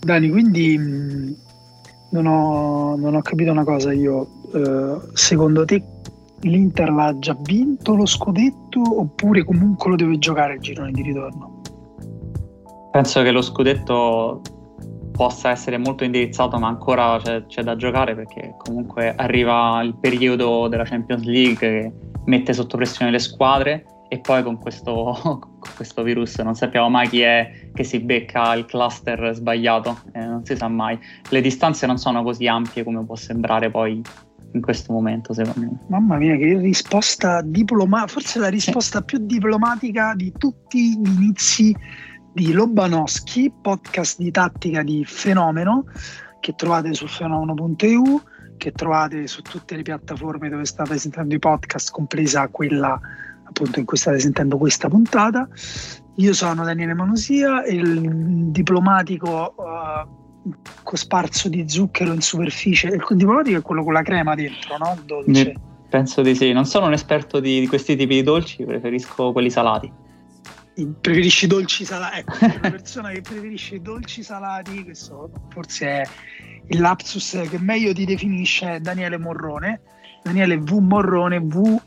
Dani, quindi mh, non, ho, non, ho, capito una cosa io. Uh, secondo te l'Inter l'ha già vinto lo scudetto oppure comunque lo deve giocare il girone di ritorno? Penso che lo scudetto possa essere molto indirizzato, ma ancora c'è, c'è, da giocare perché comunque arriva il periodo della Champions League che mette sotto pressione le squadre e poi con questo, con questo virus non sappiamo mai chi è che si becca il cluster sbagliato, eh, non si sa mai. Le distanze non sono così ampie come può sembrare poi in questo momento, secondo me. Mamma mia, che risposta diplomatica, forse la risposta più diplomatica di tutti gli inizi di Lobanowski, podcast di tattica di Fenomeno, che trovate su fenomeno.eu, che trovate su tutte le piattaforme dove state sentendo i podcast, compresa quella appunto in cui state sentendo questa puntata. Io sono Daniele Manosia, il diplomatico uh, cosparso di zucchero in superficie. Il diplomatico è quello con la crema dentro, no? Dolce. Penso di sì, non sono un esperto di, di questi tipi di dolci, preferisco quelli salati preferisci dolci salati, ecco, una persona che preferisce i dolci salati, questo forse è il lapsus che meglio ti definisce Daniele Morrone, Daniele V Morrone, V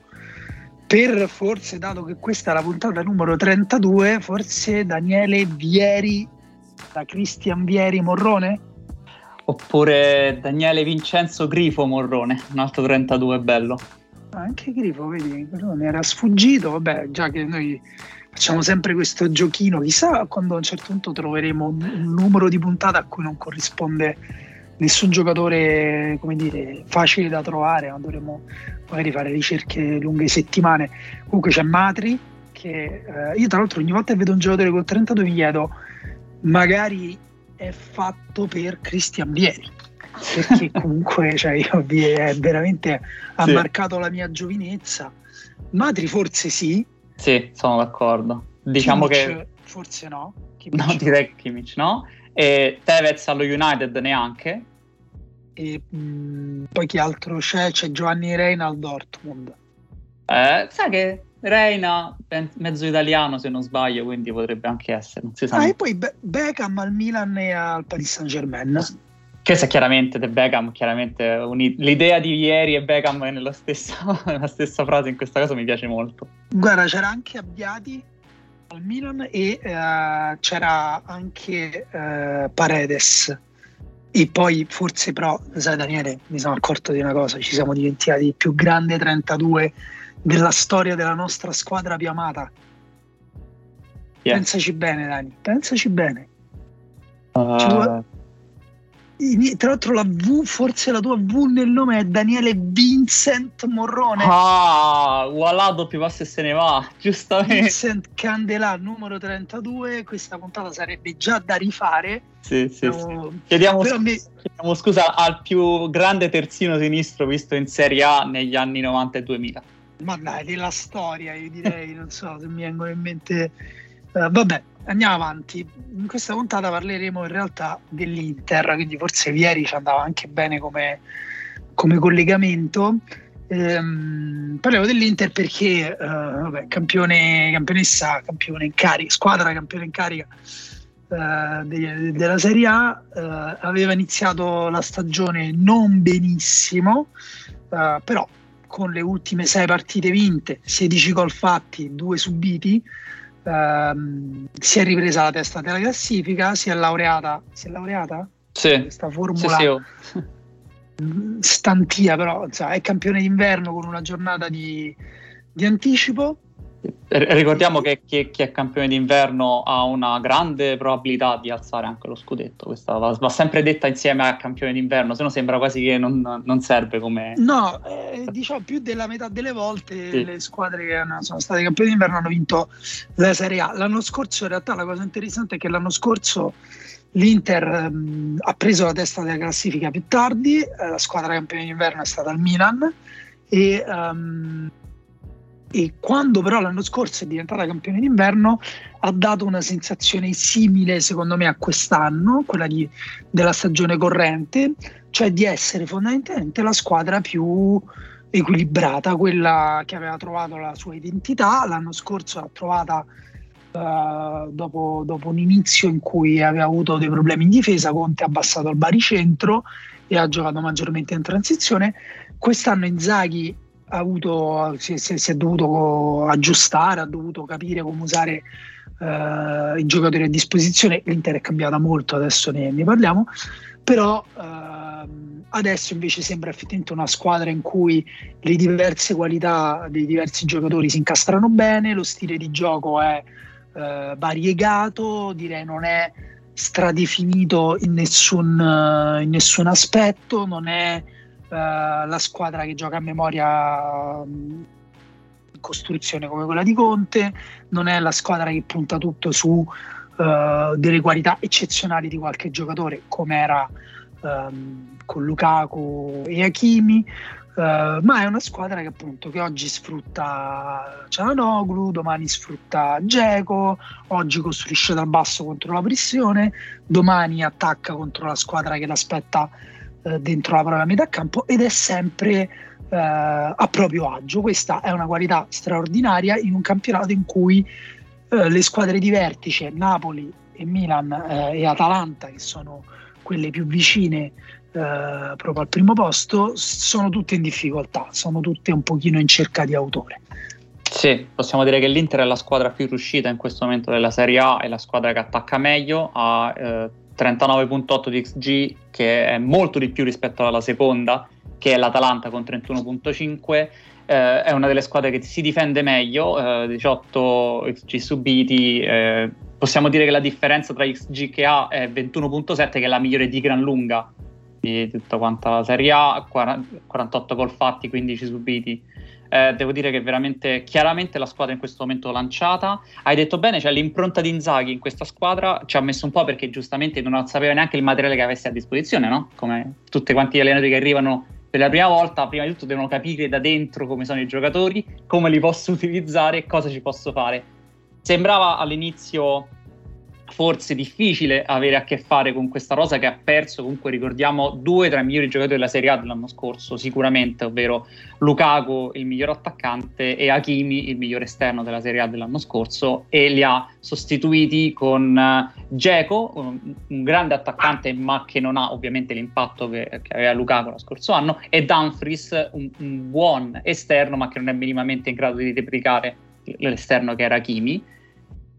per forse, dato che questa è la puntata numero 32, forse Daniele Vieri, da Cristian Vieri Morrone? Oppure Daniele Vincenzo Grifo Morrone, un altro 32 bello. Anche Grifo, vedi, però mi era sfuggito, vabbè, già che noi facciamo sempre questo giochino, chissà quando a un certo punto troveremo un, numero di puntate a cui non corrisponde nessun giocatore come dire, facile da trovare, ma dovremmo magari fare ricerche lunghe settimane. Comunque c'è Matri, che eh, io tra l'altro ogni volta che vedo un giocatore col 32 mi chiedo, magari è fatto per Cristian Vieri. Perché comunque cioè, io, è veramente ha sì. marcato la mia giovinezza. Matri forse sì, sì, sono d'accordo. Diciamo Kimmich, che... Forse no. Kimmich. No, direi Kimmich no. E Tevez allo United neanche. E mh, mm, poi chi altro c'è? C'è Giovanni Reina al Dortmund. Eh, sai che Reina, mezzo italiano se non sbaglio, quindi potrebbe anche essere. Non si sa ah, e poi Be- Beckham al Milan e al Paris Saint Germain. Questa è chiaramente The Beckham, chiaramente l'idea di ieri e Beckham nella stessa, nella stessa, frase in questa cosa mi piace molto. Guarda, c'era anche Abbiati al Milan e uh, c'era anche uh, Paredes. E poi forse però, sai Daniele, mi sono accorto di una cosa, ci siamo dimenticati il più grande 32 della storia della nostra squadra più amata. Yeah. Pensaci bene Dani, pensaci bene. Uh, tra l'altro la V, forse la tua V nel nome è Daniele Vincent Morrone. Ah, voilà, doppio passo e se ne va, giustamente. Vincent Candelà, numero 32, questa puntata sarebbe già da rifare. Sì, sì, no, sì. Chiediamo, scusa, mi... chiediamo, scusa al più grande terzino sinistro visto in Serie A negli anni 90 e 2000. Ma dai, della storia, io direi, non so se mi vengono in mente... Uh, vabbè, andiamo avanti. In questa puntata parleremo in realtà dell'Inter, quindi forse ieri ci andava anche bene come, come collegamento. Ehm, parliamo dell'Inter perché eh, vabbè, campione, campionessa, campione in carica, squadra campione in carica eh, de, della Serie A, eh, aveva iniziato la stagione non benissimo, eh, però con le ultime sei partite vinte, 16 gol fatti, due subiti, ehm, si è ripresa la testa della classifica, si è laureata, si è laureata? Sì. Questa formula sì, sì. stantia, però insomma, è campione d'inverno con una giornata di, di anticipo Ricordiamo che chi, chi, è campione d'inverno ha una grande probabilità di alzare anche lo scudetto. Questa va, va sempre detta insieme al campione d'inverno, se no sembra quasi che non, non serve come. No, eh, diciamo più della metà delle volte sì. le squadre che hanno, sono state campioni d'inverno hanno vinto la Serie A. L'anno scorso, in realtà, la cosa interessante è che l'anno scorso l'Inter um, ha preso la testa della classifica più tardi, eh, la squadra campione d'inverno è stata il Milan e. Um, e quando però l'anno scorso è diventata campione d'inverno ha dato una sensazione simile secondo me a quest'anno, quella di, della stagione corrente, cioè di essere fondamentalmente la squadra più equilibrata, quella che aveva trovato la sua identità, l'anno scorso l'ha trovata Uh, dopo, dopo, un inizio in cui aveva avuto dei problemi in difesa, Conte ha abbassato il baricentro e ha giocato maggiormente in transizione. Quest'anno Inzaghi ha avuto, si, si, è dovuto aggiustare, ha dovuto capire come usare uh, i giocatori a disposizione. L'Inter è cambiata molto, adesso ne, ne parliamo, però uh, adesso invece sembra effettivamente una squadra in cui le diverse qualità dei diversi giocatori si incastrano bene, lo stile di gioco è uh, variegato, direi non è stradefinito in nessun, in nessun aspetto, non è la squadra che gioca a memoria in costruzione come quella di Conte, non è la squadra che punta tutto su uh, delle qualità eccezionali di qualche giocatore come era um, con Lukaku e Hakimi, Uh, ma è una squadra che appunto che oggi sfrutta Cianoglu, domani sfrutta Geco, oggi costruisce dal basso contro la pressione, domani attacca contro la squadra che l'aspetta uh, dentro la propria metà campo ed è sempre uh, a proprio agio. Questa è una qualità straordinaria in un campionato in cui le squadre di vertice, Napoli e Milan e Atalanta, che sono quelle più vicine eh, proprio al primo posto, sono tutte in difficoltà, sono tutte un pochino in cerca di autore. Sì, possiamo dire che l'Inter è la squadra più riuscita in questo momento della Serie A, è la squadra che attacca meglio, ha eh, 39.8 di XG, che è molto di più rispetto alla seconda, che è l'Atalanta con 31.5. Eh, è una delle squadre che si difende meglio, 18 eh, XG subiti. Eh, possiamo dire che la differenza tra XG che ha è 21.7, che è la migliore di gran lunga di tutta quanta la Serie A, 48 gol fatti, 15 subiti. Eh, devo dire che veramente chiaramente la squadra in questo momento lanciata. Hai detto bene, cioè l'impronta di Inzaghi in questa squadra ci ha messo un po' perché giustamente non sapeva neanche il materiale che avesse a disposizione, no? Come tutti quanti gli allenatori che arrivano per la prima volta, prima di tutto devono capire da dentro come sono i giocatori, come li posso utilizzare e cosa ci posso fare. Sembrava all'inizio forse difficile avere a che fare con questa rosa che ha perso comunque ricordiamo due tra i migliori giocatori della Serie A dell'anno scorso sicuramente ovvero Lukaku il miglior attaccante e Hakimi il miglior esterno della Serie A dell'anno scorso e li ha sostituiti con Geco un, un, grande attaccante ma che non ha ovviamente l'impatto che, che aveva Lukaku lo scorso anno e Dumfries un, un buon esterno ma che non è minimamente in grado di replicare l'esterno che era Hakimi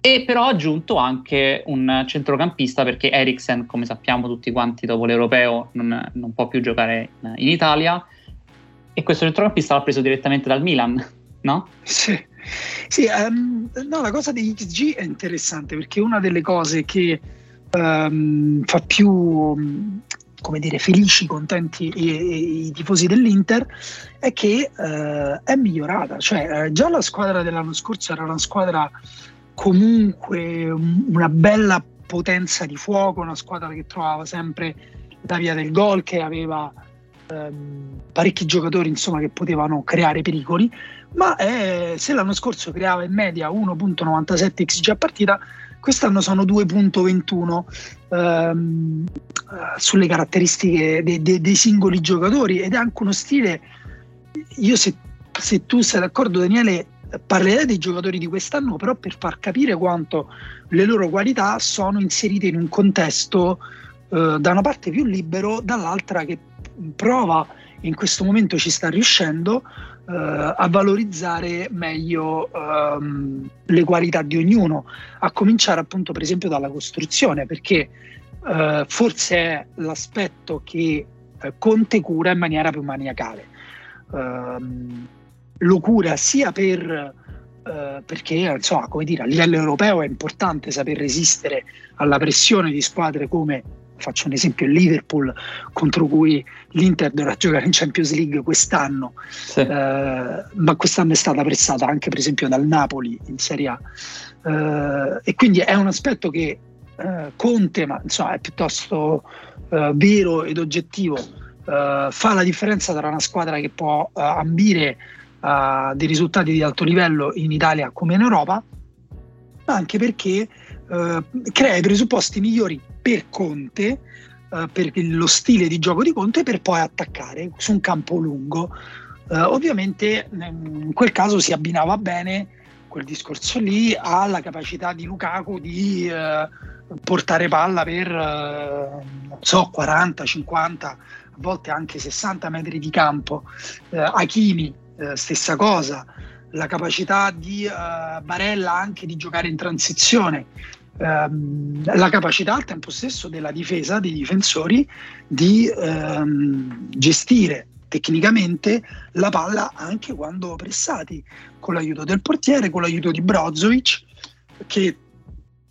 e però ha aggiunto anche un centrocampista perché Eriksen, come sappiamo tutti quanti dopo l'Europeo, non, non può più giocare in, in, Italia. E questo centrocampista l'ha preso direttamente dal Milan, no? Sì, sì um, no, la cosa di XG è interessante perché una delle cose che um, fa più come dire, felici, contenti i, i, tifosi dell'Inter è che uh, è migliorata, cioè uh, già la squadra dell'anno scorso era una squadra comunque una bella potenza di fuoco, una squadra che trovava sempre la via del gol, che aveva ehm, parecchi giocatori insomma, che potevano creare pericoli, ma eh, se l'anno scorso creava in media 1.97 XG a partita, quest'anno sono 2.21 ehm, sulle caratteristiche de- de- dei singoli giocatori. Ed è anche uno stile, io se, se tu sei d'accordo Daniele, parlerei dei giocatori di quest'anno, però per far capire quanto le loro qualità sono inserite in un contesto eh, da una parte più libero, dall'altra che prova in questo momento ci sta riuscendo eh, a valorizzare meglio ehm, le qualità di ognuno, a cominciare appunto per esempio dalla costruzione, perché eh, forse è l'aspetto che eh, Conte cura in maniera più maniacale. Um, lo cura sia per Uh, perché insomma, come dire, a livello europeo è importante saper resistere alla pressione di squadre come faccio un esempio il Liverpool contro cui l'Inter dovrà giocare in Champions League quest'anno sì. uh, ma quest'anno è stata pressata anche per esempio dal Napoli in Serie A uh, e quindi è un aspetto che Conte ma insomma è piuttosto vero ed oggettivo fa la differenza tra una squadra che può ambire uh, dei risultati di alto livello in Italia come in Europa, ma anche perché uh, crea i presupposti migliori per Conte, uh, per lo stile di gioco di Conte, per poi attaccare su un campo lungo. ovviamente in quel caso si abbinava bene quel discorso lì, alla capacità di Lukaku di eh, portare palla per, eh, so, 40, 50, a volte anche 60 metri di campo. Eh, Hakimi, eh, stessa cosa, la capacità di uh, Barella anche di giocare in transizione, um, la capacità al tempo stesso della difesa, dei difensori, di um, gestire tecnicamente la palla anche quando pressati, con l'aiuto del portiere, con l'aiuto di Brozovic, che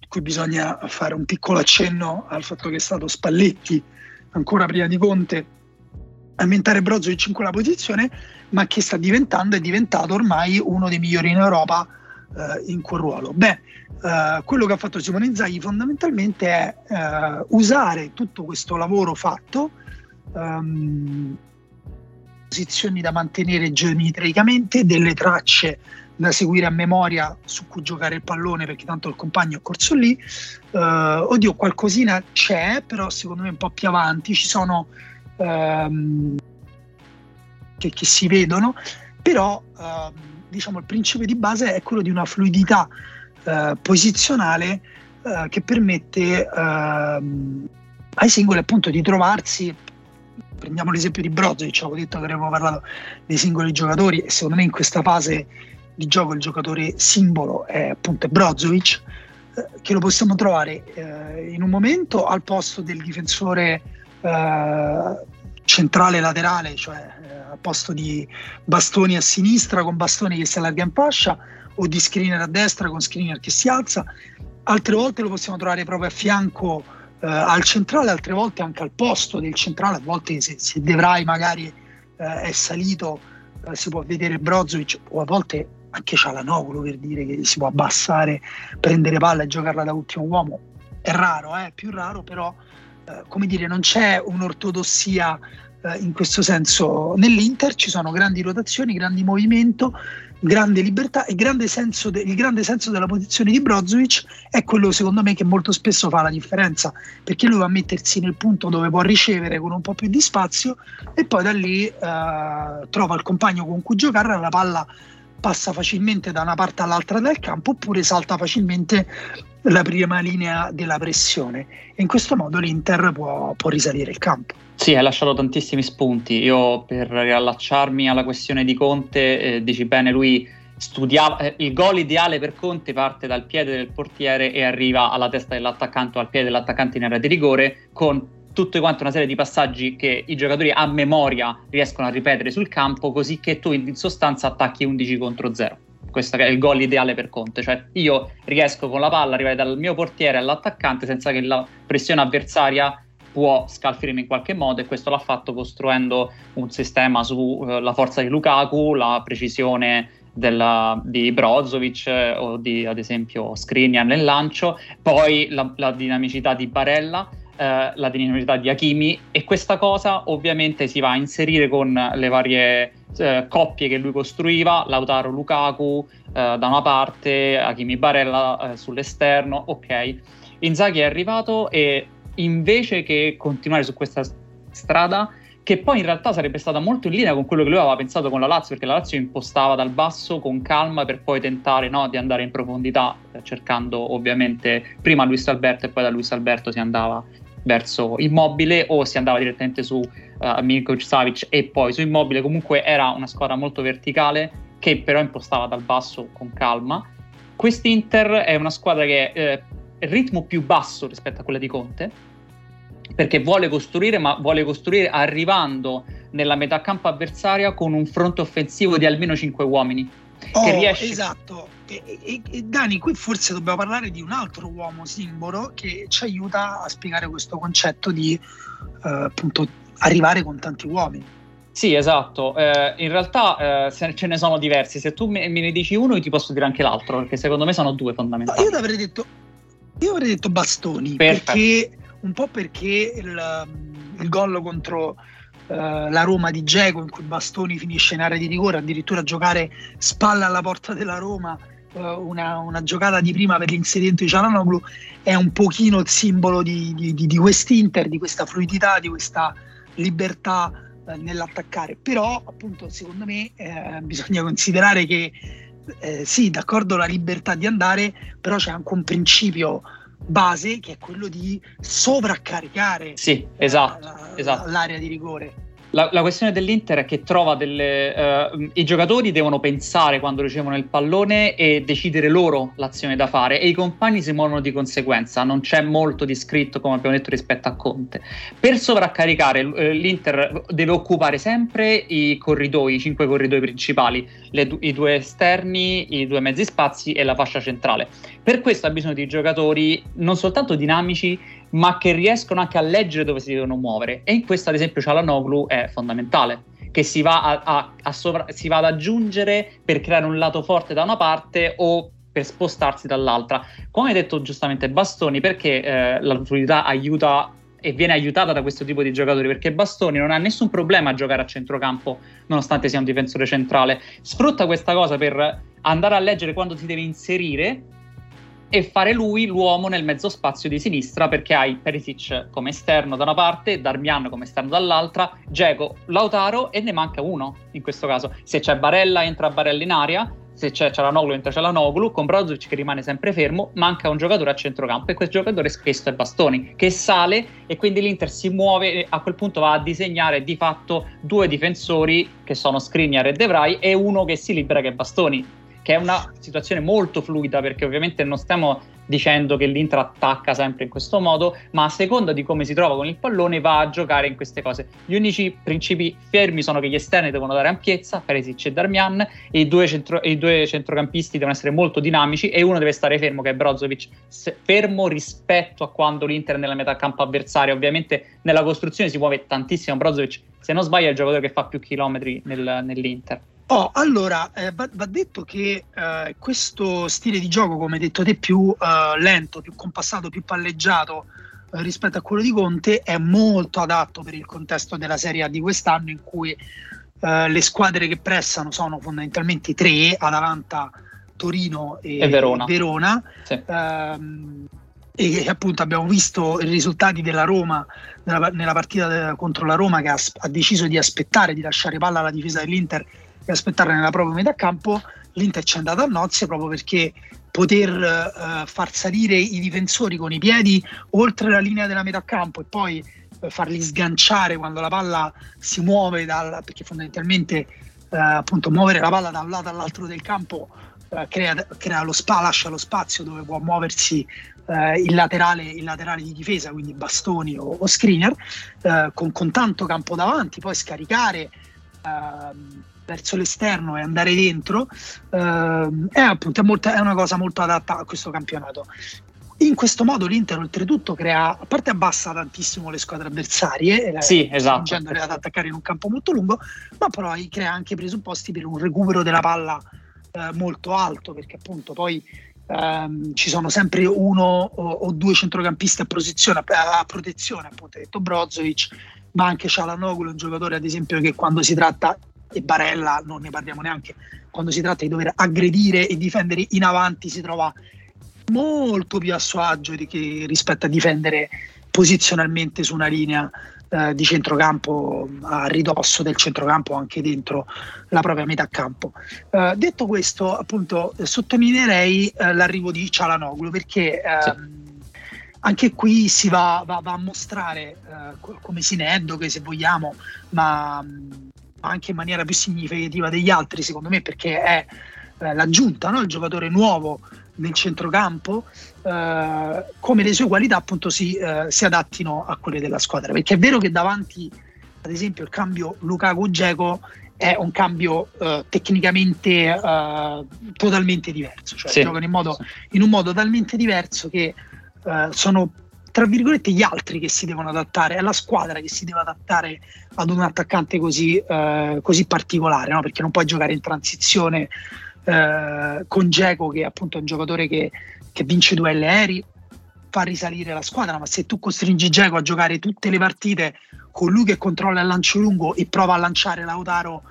qui bisogna fare un piccolo accenno al fatto che è stato Spalletti ancora prima di Conte a inventare Brozovic in quella posizione, ma che sta diventando, è diventato ormai uno dei migliori in Europa eh, in quel ruolo. Beh, eh, quello che ha fatto Simone Inzaghi fondamentalmente è eh, usare tutto questo lavoro fatto um, posizioni da mantenere geometricamente, delle tracce da seguire a memoria su cui giocare il pallone perché tanto il compagno è corso lì. Uh, oddio, qualcosina c'è, però secondo me un po' più avanti ci sono um, che, che, si vedono, però uh, diciamo il principio di base è quello di una fluidità uh, posizionale eh, che permette ehm, ai singoli appunto di trovarsi prendiamo l'esempio di Brozovic, avevo detto che avremmo parlato dei singoli giocatori e secondo me in questa fase di gioco il giocatore simbolo è appunto Brozovic, eh, che lo possiamo trovare eh, in un momento al posto del difensore eh, centrale laterale, cioè eh, al posto di Bastoni a sinistra con Bastoni che si allarga in fascia o di screener a destra con screener che si alza, altre volte lo possiamo trovare proprio a fianco eh, al centrale, altre volte anche al posto del centrale, a volte se, se De Vrij magari eh, è salito eh, si può vedere Brozovic o a volte anche Cialanoglu per dire che si può abbassare, prendere palla e giocarla da ultimo uomo. È raro, è eh, più raro, però eh, come dire, non c'è un'ortodossia eh, in questo senso. Nell'Inter ci sono grandi rotazioni, grandi movimento, grande libertà e grande de- il grande senso della posizione di Brozovic è quello secondo me che molto spesso fa la differenza perché lui va a mettersi nel punto dove può ricevere con un po' più di spazio e poi da lì eh, trova il compagno con cui giocare la palla passa facilmente da una parte all'altra del campo oppure salta facilmente la prima linea della pressione e in questo modo l'Inter può, può risalire il campo. Sì, hai lasciato tantissimi spunti. Io per riallacciarmi alla questione di Conte, eh, dici bene, lui studiava eh, il gol ideale per Conte parte dal piede del portiere e arriva alla testa dell'attaccante o al piede dell'attaccante in area di rigore con quante una serie di passaggi che i giocatori a memoria riescono a ripetere sul campo, così che tu in sostanza attacchi 11 contro 0. Questo è il gol ideale per Conte, cioè io riesco con la palla a arrivare dal mio portiere all'attaccante senza che la pressione avversaria può scalfirmi in qualche modo e questo l'ha fatto costruendo un sistema sulla uh, forza di Lukaku, la precisione della, di Brozovic eh, o di ad esempio Skriniar nel lancio, poi la, la dinamicità di Barella eh, la dinamicità di Hakimi e questa cosa ovviamente si va a inserire con le varie eh, coppie che lui costruiva, Lautaro Lukaku eh, da una parte, Hakimi Barella eh, sull'esterno, ok. Inzaghi è arrivato e invece che continuare su questa strada che poi in realtà sarebbe stata molto in linea con quello che lui aveva pensato con la Lazio, perché la Lazio impostava dal basso con calma per poi tentare no, di andare in profondità, eh, cercando ovviamente prima Luis Alberto e poi da Luis Alberto si andava verso Immobile o si andava direttamente su uh, Milkovic Savic e poi su Immobile. Comunque era una squadra molto verticale che però impostava dal basso con calma. quest'Inter è una squadra che eh, è il ritmo più basso rispetto a quella di Conte perché vuole costruire ma vuole costruire arrivando nella metà campo avversaria con un fronte offensivo di almeno 5 uomini oh, che riesce... esatto e, e, e, Dani, qui forse dobbiamo parlare di un altro uomo simbolo che ci aiuta a spiegare questo concetto di eh, appunto arrivare con tanti uomini. Sì, esatto. Eh, in realtà eh, ce ne sono diversi. Se tu me, me, ne dici uno, io ti posso dire anche l'altro, perché secondo me sono due fondamentali. No, io avrei detto, io avrei detto bastoni, Perfetto. perché un po' perché il, il gol contro la Roma di Geco, in cui Bastoni finisce in area di rigore, addirittura giocare spalla alla porta della Roma eh, una, una, giocata di prima per l'inserimento di Cialanoglu è un pochino il simbolo di, di, di, di quest'Inter, di questa fluidità, di questa libertà eh, nell'attaccare. Però, appunto, secondo me eh, bisogna considerare che eh, sì, d'accordo la libertà di andare, però c'è anche un principio base che è quello di sovraccaricare sì, esatto, la, esatto. l'area di rigore. La, la, questione dell'Inter è che trova delle. Uh, I giocatori devono pensare quando ricevono il pallone e decidere loro l'azione da fare, e i compagni si muovono di conseguenza. Non c'è molto di scritto, come abbiamo detto, rispetto a Conte. Per sovraccaricare, uh, l'Inter deve occupare sempre i corridoi, i cinque corridoi principali, le, i due esterni, i due mezzi spazi e la fascia centrale. Per questo ha bisogno di giocatori non soltanto dinamici, ma che riescono anche a leggere dove si devono muovere. E in questo, ad esempio, Cialanoglu è fondamentale, che si va, a, a, a sovra- si va ad aggiungere per creare un lato forte da una parte o per spostarsi dall'altra. Come hai detto giustamente Bastoni, perché eh, la fluidità aiuta e viene aiutata da questo tipo di giocatori perché Bastoni non ha nessun problema a giocare a centrocampo nonostante sia un difensore centrale sfrutta questa cosa per andare a leggere quando si deve inserire e fare lui l'uomo nel mezzo spazio di sinistra perché hai Perisic come esterno da una parte, Darmian come esterno dall'altra, Geco, Lautaro e ne manca uno in questo caso. Se c'è Barella entra Barella in aria, se c'è Cialanoglu entra Cialanoglu, con Brozovic che rimane sempre fermo, manca un giocatore a centrocampo e quel giocatore spesso è Bastoni che sale e quindi l'Inter si muove e a quel punto va a disegnare di fatto due difensori che sono Skriniar e De Vrij e uno che si libera che è Bastoni che è una situazione molto fluida perché ovviamente non stiamo dicendo che l'Inter attacca sempre in questo modo, ma a seconda di come si trova con il pallone va a giocare in queste cose. Gli unici principi fermi sono che gli esterni devono dare ampiezza, Peresic e Darmian, e i due, centro, i due centrocampisti devono essere molto dinamici e uno deve stare fermo, che è Brozovic, fermo rispetto a quando l'Inter è nella metà campo avversaria. Ovviamente nella costruzione si muove tantissimo Brozovic, se non sbaglio è il giocatore che fa più chilometri nel, nell'Inter. Oh, allora, eh, va, va, detto che eh, questo stile di gioco, come hai detto te, più eh, lento, più compassato, più palleggiato eh, rispetto a quello di Conte, è molto adatto per il contesto della Serie A di quest'anno, in cui eh, le squadre che pressano sono fondamentalmente tre, Atalanta, Torino e, e Verona. Verona. Sì. Ehm, e appunto abbiamo visto i risultati della Roma nella, nella partita de, contro la Roma che ha, ha deciso di aspettare, di lasciare palla alla difesa dell'Inter e aspettare nella propria metà campo, l'Inter ci è andato a nozze proprio perché poter uh, far salire i difensori con i piedi oltre la linea della metà campo e poi uh, farli sganciare quando la palla si muove dal, perché fondamentalmente uh, appunto muovere la palla da un lato all'altro del campo crea, crea, lo spa, lascia lo spazio dove può muoversi il laterale, il, laterale, di difesa, quindi bastoni o, o screener, con, con, tanto campo davanti, poi scaricare ehm, verso l'esterno e andare dentro eh, è appunto è, molto, è una cosa molto adatta a questo campionato. In questo modo l'Inter oltretutto crea, a parte abbassa tantissimo le squadre avversarie, eh, sì, esatto. ad attaccare in un campo molto lungo, ma poi crea anche presupposti per un recupero della palla eh, molto alto, perché appunto poi ehm, ci sono sempre uno o, o due centrocampisti a, posizione, a, a protezione, appunto detto Brozovic, ma anche Cialanoglu, un giocatore ad esempio che quando si tratta e Barella non ne parliamo neanche, quando si tratta di dover aggredire e difendere in avanti si trova molto più a suo agio di che rispetto a difendere posizionalmente su una linea eh, di centrocampo a ridosso del centrocampo anche dentro la propria metà campo. Eh, detto questo, appunto, sottolineerei eh, l'arrivo di Cialanoglu perché ehm, anche qui si va, va, va a mostrare eh, come Sineddo, se vogliamo, ma anche in maniera più significativa degli altri, secondo me, perché è eh, l'aggiunta, no? il giocatore nuovo nel centrocampo, eh, come le sue qualità appunto si, eh, si, adattino a quelle della squadra. Perché è vero che davanti, ad esempio, il cambio Lukaku-Geco è un cambio eh, tecnicamente eh, totalmente diverso, cioè sì, giocano in, in, un modo talmente diverso che eh, sono tra virgolette gli altri che si devono adattare, è la squadra che si deve adattare ad un attaccante così, eh, così particolare, no? perché non puoi giocare in transizione eh, con Geco che è appunto un giocatore che, che, vince duelli aerei, fa risalire la squadra, ma se tu costringi Geco a giocare tutte le partite con lui che controlla il lancio lungo e prova a lanciare Lautaro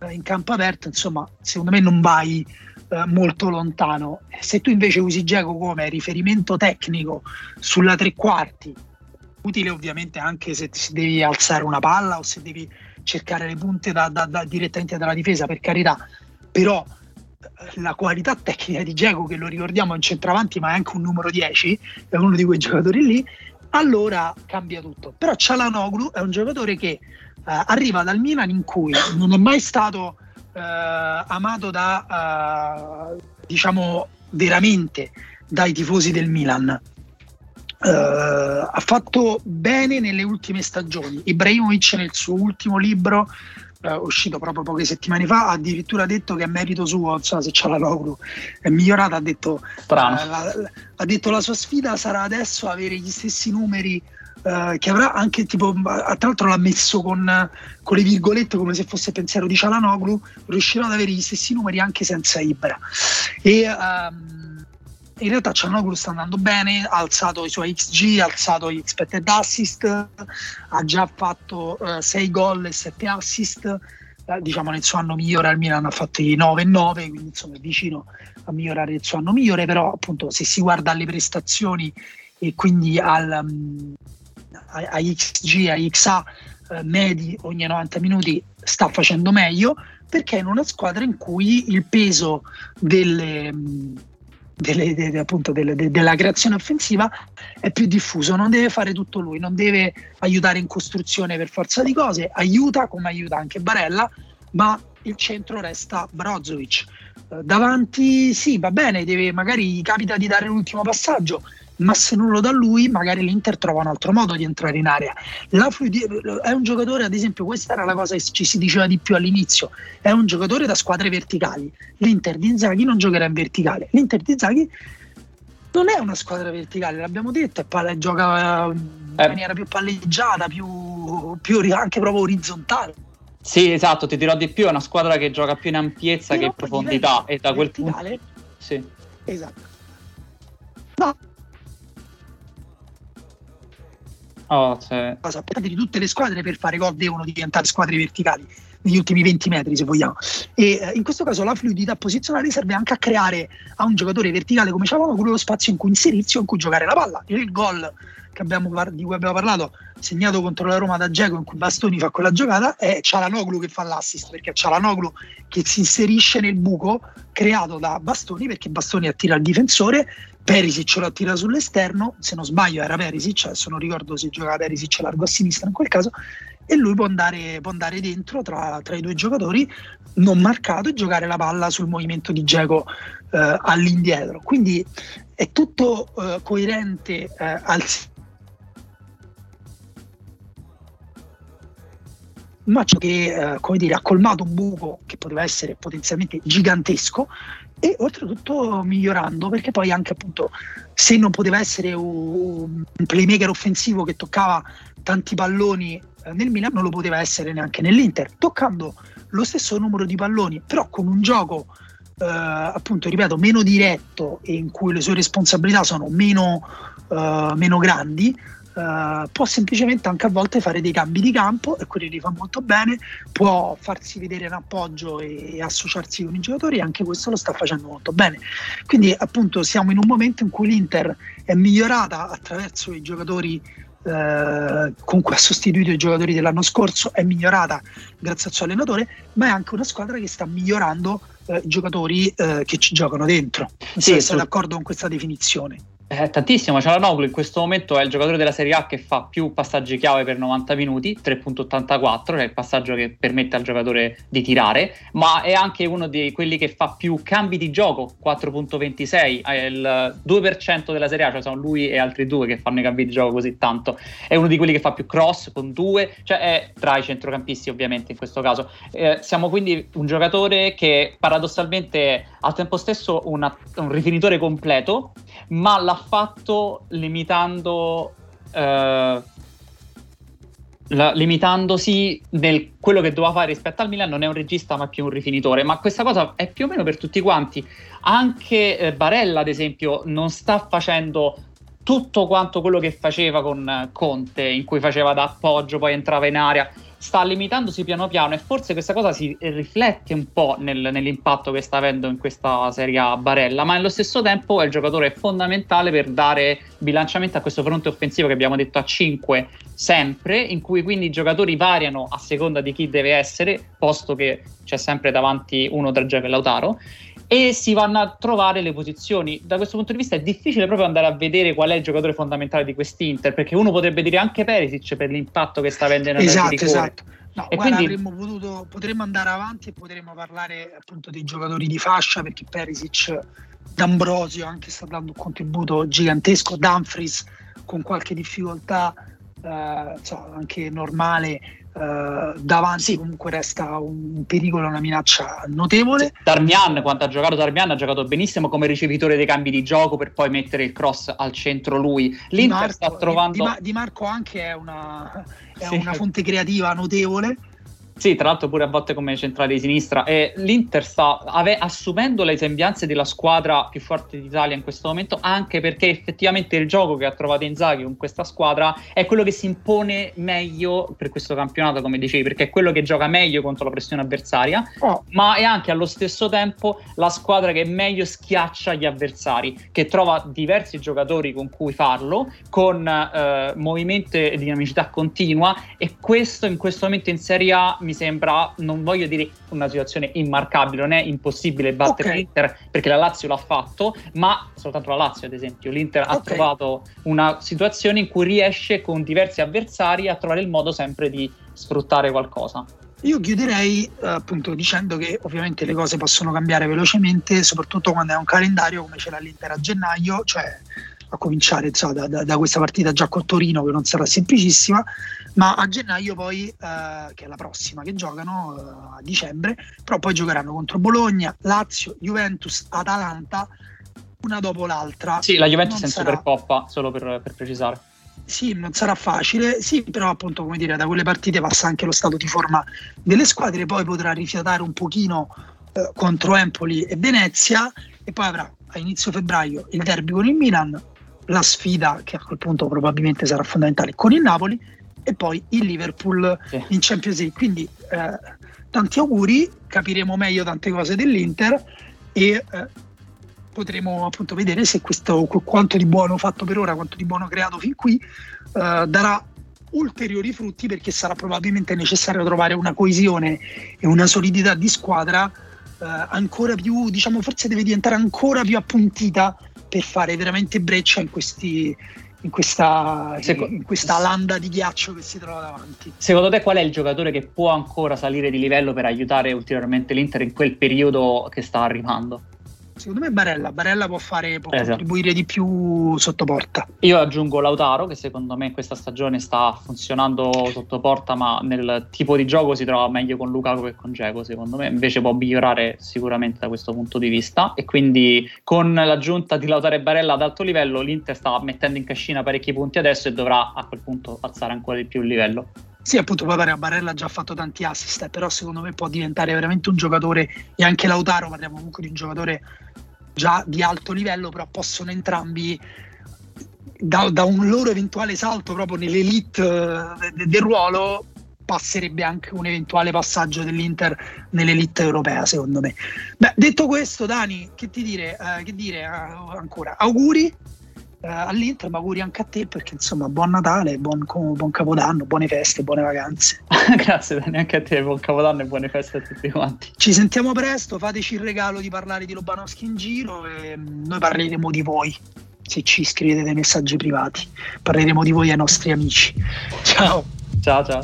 eh, in campo aperto, insomma, secondo me non vai eh, molto lontano. Se tu invece usi Geco come riferimento tecnico sulla tre quarti, utile ovviamente anche se devi alzare una palla o se devi cercare le punte da, da, da, direttamente dalla difesa, per carità, però la qualità tecnica di Geco, che lo ricordiamo è un centravanti ma è anche un numero 10, è uno di quei giocatori lì, allora cambia tutto. Però Cialanoglu è un giocatore che uh, arriva dal Milan in cui non è mai stato amato da, uh, diciamo, veramente dai tifosi del Milan. ha fatto bene nelle ultime stagioni. Ibrahimovic nel suo ultimo libro eh, uscito proprio poche settimane fa, ha addirittura detto che è merito suo, so se c'ha la Loglu, è migliorata, ha detto, eh, la, ha detto la sua sfida sarà adesso avere gli stessi numeri Uh, che avrà anche tipo, tra l'altro l'ha messo con, con, le virgolette come se fosse pensiero di Cialanoglu, riuscirà ad avere gli stessi numeri anche senza Ibra. E um, in realtà Cianoglu sta andando bene, ha alzato i suoi XG, ha alzato gli expected assist, ha già fatto 6 uh, gol e 7 assist, uh, diciamo nel suo anno migliore al Milan ha fatto i 9 e 9, quindi insomma è vicino a migliorare il suo anno migliore, però appunto se si guarda alle prestazioni e quindi al, um, a, XG, a XA uh, medi ogni 90 minuti sta facendo meglio perché è in una squadra in cui il peso delle... Um, delle, delle, appunto, delle, della creazione offensiva è più diffuso, non deve fare tutto lui, non deve aiutare in costruzione per forza di cose, aiuta come aiuta anche Barella, ma il centro resta Brozovic. Eh, davanti sì, va bene, deve, magari capita di dare l'ultimo passaggio, ma se non lo dà lui, magari l'Inter trova un altro modo di entrare in area. Fluidi- è un giocatore, ad esempio, questa era la cosa che ci si diceva di più all'inizio, è un giocatore da squadre verticali. L'Inter di Inzaghi non giocherà in verticale. L'Inter di Inzaghi non è una squadra verticale, l'abbiamo detto, palla, gioca in eh. maniera più palleggiata, più, più anche proprio orizzontale. Sì, esatto, ti dirò di più, è una squadra che gioca più in ampiezza Però che in profondità e da quel punto... Sì. Esatto. No, Oh, cioè. cosa di tutte le squadre per fare gol devono diventare squadre verticali negli ultimi 20 metri se vogliamo e eh, in questo caso la fluidità posizionale serve anche a creare a un giocatore verticale come Cialanoglu quello spazio in cui inserirsi o in cui giocare la palla e il gol abbiamo, di cui abbiamo parlato segnato contro la Roma da Geco in cui Bastoni fa quella giocata è Cialanoglu che fa l'assist perché è Cialanoglu che si inserisce nel buco creato da Bastoni perché Bastoni attira il difensore Perisic lo attira sull'esterno, se non sbaglio era Perisic, adesso non ricordo se giocava Perisic largo a sinistra in quel caso, e lui può andare, può andare dentro tra, tra, i due giocatori non marcato e giocare la palla sul movimento di Geco eh, all'indietro. Quindi è tutto eh, coerente eh, al match che eh, dire, ha colmato un buco che poteva essere potenzialmente gigantesco e oltretutto migliorando perché poi anche appunto se non poteva essere un, playmaker offensivo che toccava tanti palloni eh, nel Milan non lo poteva essere neanche nell'Inter toccando lo stesso numero di palloni però con un gioco eh, appunto ripeto meno diretto e in cui le sue responsabilità sono meno, eh, meno grandi Uh, può semplicemente anche a volte fare dei cambi di campo e quelli li fa molto bene, può farsi vedere in appoggio e, e, associarsi con i giocatori e anche questo lo sta facendo molto bene. Quindi appunto siamo in un momento in cui l'Inter è migliorata attraverso i giocatori uh, con cui ha sostituito i giocatori dell'anno scorso, è migliorata grazie al suo allenatore, ma è anche una squadra che sta migliorando uh, i giocatori che ci giocano dentro. Non sì, so se siete d'accordo con questa definizione. Eh, tantissimo, Cialanoglu in questo momento è il giocatore della Serie A che fa più passaggi chiave per 90 minuti, 3.84, cioè il passaggio che permette al giocatore di tirare, ma è anche uno di quelli che fa più cambi di gioco, 4.26, è il 2% della Serie A, cioè sono lui e altri due che fanno i cambi di gioco così tanto, è uno di quelli che fa più cross con due, cioè è tra i centrocampisti ovviamente in questo caso. Eh, siamo quindi un giocatore che paradossalmente è al tempo stesso una, un rifinitore completo, ma la fatto limitando eh, la, limitandosi nel quello che doveva fare rispetto al Milan non è un regista ma più un rifinitore. Ma questa cosa è più o meno per tutti quanti. Anche eh, Barella ad esempio non sta facendo tutto quanto quello che faceva con Conte in cui faceva da appoggio poi entrava in area sta limitandosi piano piano e forse questa cosa si riflette un po' nel, nell'impatto che sta avendo in questa Serie A Barella, ma allo stesso tempo è il giocatore fondamentale per dare bilanciamento a questo fronte offensivo che abbiamo detto a 5 sempre, in cui quindi i giocatori variano a seconda di chi deve essere, posto che c'è sempre davanti uno tra Gioco e Lautaro e si vanno a trovare le posizioni. Da questo punto di vista è difficile proprio andare a vedere qual è il giocatore fondamentale di quest'Inter, perché uno potrebbe dire anche Perisic per l'impatto che sta avendo nella Esatto, esatto. No, e guarda, quindi... avremmo potuto, potremmo andare avanti e potremmo parlare appunto dei giocatori di fascia, perché Perisic, D'Ambrosio anche sta dando un contributo gigantesco, Dumfries con qualche difficoltà eh, insomma, anche normale Uh, davanti comunque resta un pericolo, una minaccia notevole. Darmian, quando ha giocato Darmian, ha giocato benissimo come ricevitore dei cambi di gioco per poi mettere il cross al centro lui. L'Inter Marco, sta trovando... Di, di, Marco anche è una, è sì. una fonte creativa notevole sì, tra l'altro pure a volte come centrale di sinistra. E L'Inter sta ave- assumendo le sembianze della squadra più forte d'Italia in questo momento, anche perché effettivamente il gioco che ha trovato Inzaghi con questa squadra è quello che si impone meglio per questo campionato, come dicevi, perché è quello che gioca meglio contro la pressione avversaria, oh. ma è anche allo stesso tempo la squadra che meglio schiaccia gli avversari, che trova diversi giocatori con cui farlo, con eh, movimento e dinamicità continua, e questo in questo momento in Serie A mi sembra, non voglio dire una situazione immarcabile, non è impossibile battere okay. l'Inter perché la Lazio l'ha fatto, ma soltanto la Lazio ad esempio, l'Inter okay. ha trovato una situazione in cui riesce con diversi avversari a trovare il modo sempre di sfruttare qualcosa. Io chiuderei eh, appunto dicendo che ovviamente le cose possono cambiare velocemente, soprattutto quando è un calendario come ce l'ha l'Inter a gennaio, cioè a cominciare insomma, da, da, da, questa partita già con Torino che non sarà semplicissima, ma a gennaio poi, eh, che è la prossima che giocano eh, a dicembre, però poi giocheranno contro Bologna, Lazio, Juventus, Atalanta, una dopo l'altra. Sì, la Juventus è in sarà... Supercoppa, solo per, per precisare. Sì, non sarà facile, sì, però appunto come dire, da quelle partite passa anche lo stato di forma delle squadre, poi potrà rifiatare un pochino eh, contro Empoli e Venezia e poi avrà a inizio febbraio il derby con il Milan, la sfida che a quel punto probabilmente sarà fondamentale con il Napoli e poi il Liverpool sì. in Champions League. Quindi eh, tanti auguri, capiremo meglio tante cose dell'Inter e eh, potremo appunto vedere se questo quanto di buono fatto per ora, quanto di buono creato fin qui eh, darà ulteriori frutti perché sarà probabilmente necessario trovare una coesione e una solidità di squadra eh, ancora più, diciamo, forse deve diventare ancora più appuntita per fare veramente breccia in, questi, in, questa, Seco- in questa landa di ghiaccio che si trova davanti. Secondo te qual è il giocatore che può ancora salire di livello per aiutare ulteriormente l'Inter in quel periodo che sta arrivando? Secondo me Barella, Barella può, fare, può esatto. contribuire di più sotto porta. Io aggiungo Lautaro che secondo me in questa stagione sta funzionando sotto porta ma nel tipo di gioco si trova meglio con Lukaku che con Geco secondo me, invece può migliorare sicuramente da questo punto di vista e quindi con l'aggiunta di Lautaro e Barella ad alto livello l'Inter sta mettendo in cascina parecchi punti adesso e dovrà a quel punto alzare ancora di più il livello. Sì, appunto, poi pare Barella ha già fatto tanti assist, però secondo me può diventare veramente un giocatore, e anche Lautaro, parliamo comunque di un giocatore già di alto livello, però possono entrambi da, da un loro eventuale salto proprio nell'elite eh, de, del ruolo passerebbe anche un eventuale passaggio dell'Inter nell'elite europea, secondo me. Beh, detto questo, Dani, che ti dire, eh, che dire eh, ancora? Auguri eh, all'Inter, ma auguri anche a te perché insomma buon Natale, buon, buon Capodanno, buone feste, buone vacanze. Grazie Dani, anche a te, buon Capodanno e buone feste a tutti quanti. Ci sentiamo presto, fateci il regalo di parlare di Lobanowski in giro e mm, noi parleremo di voi se ci scrivete dei messaggi privati. Parleremo di voi ai nostri amici. Ciao. Ciao ciao.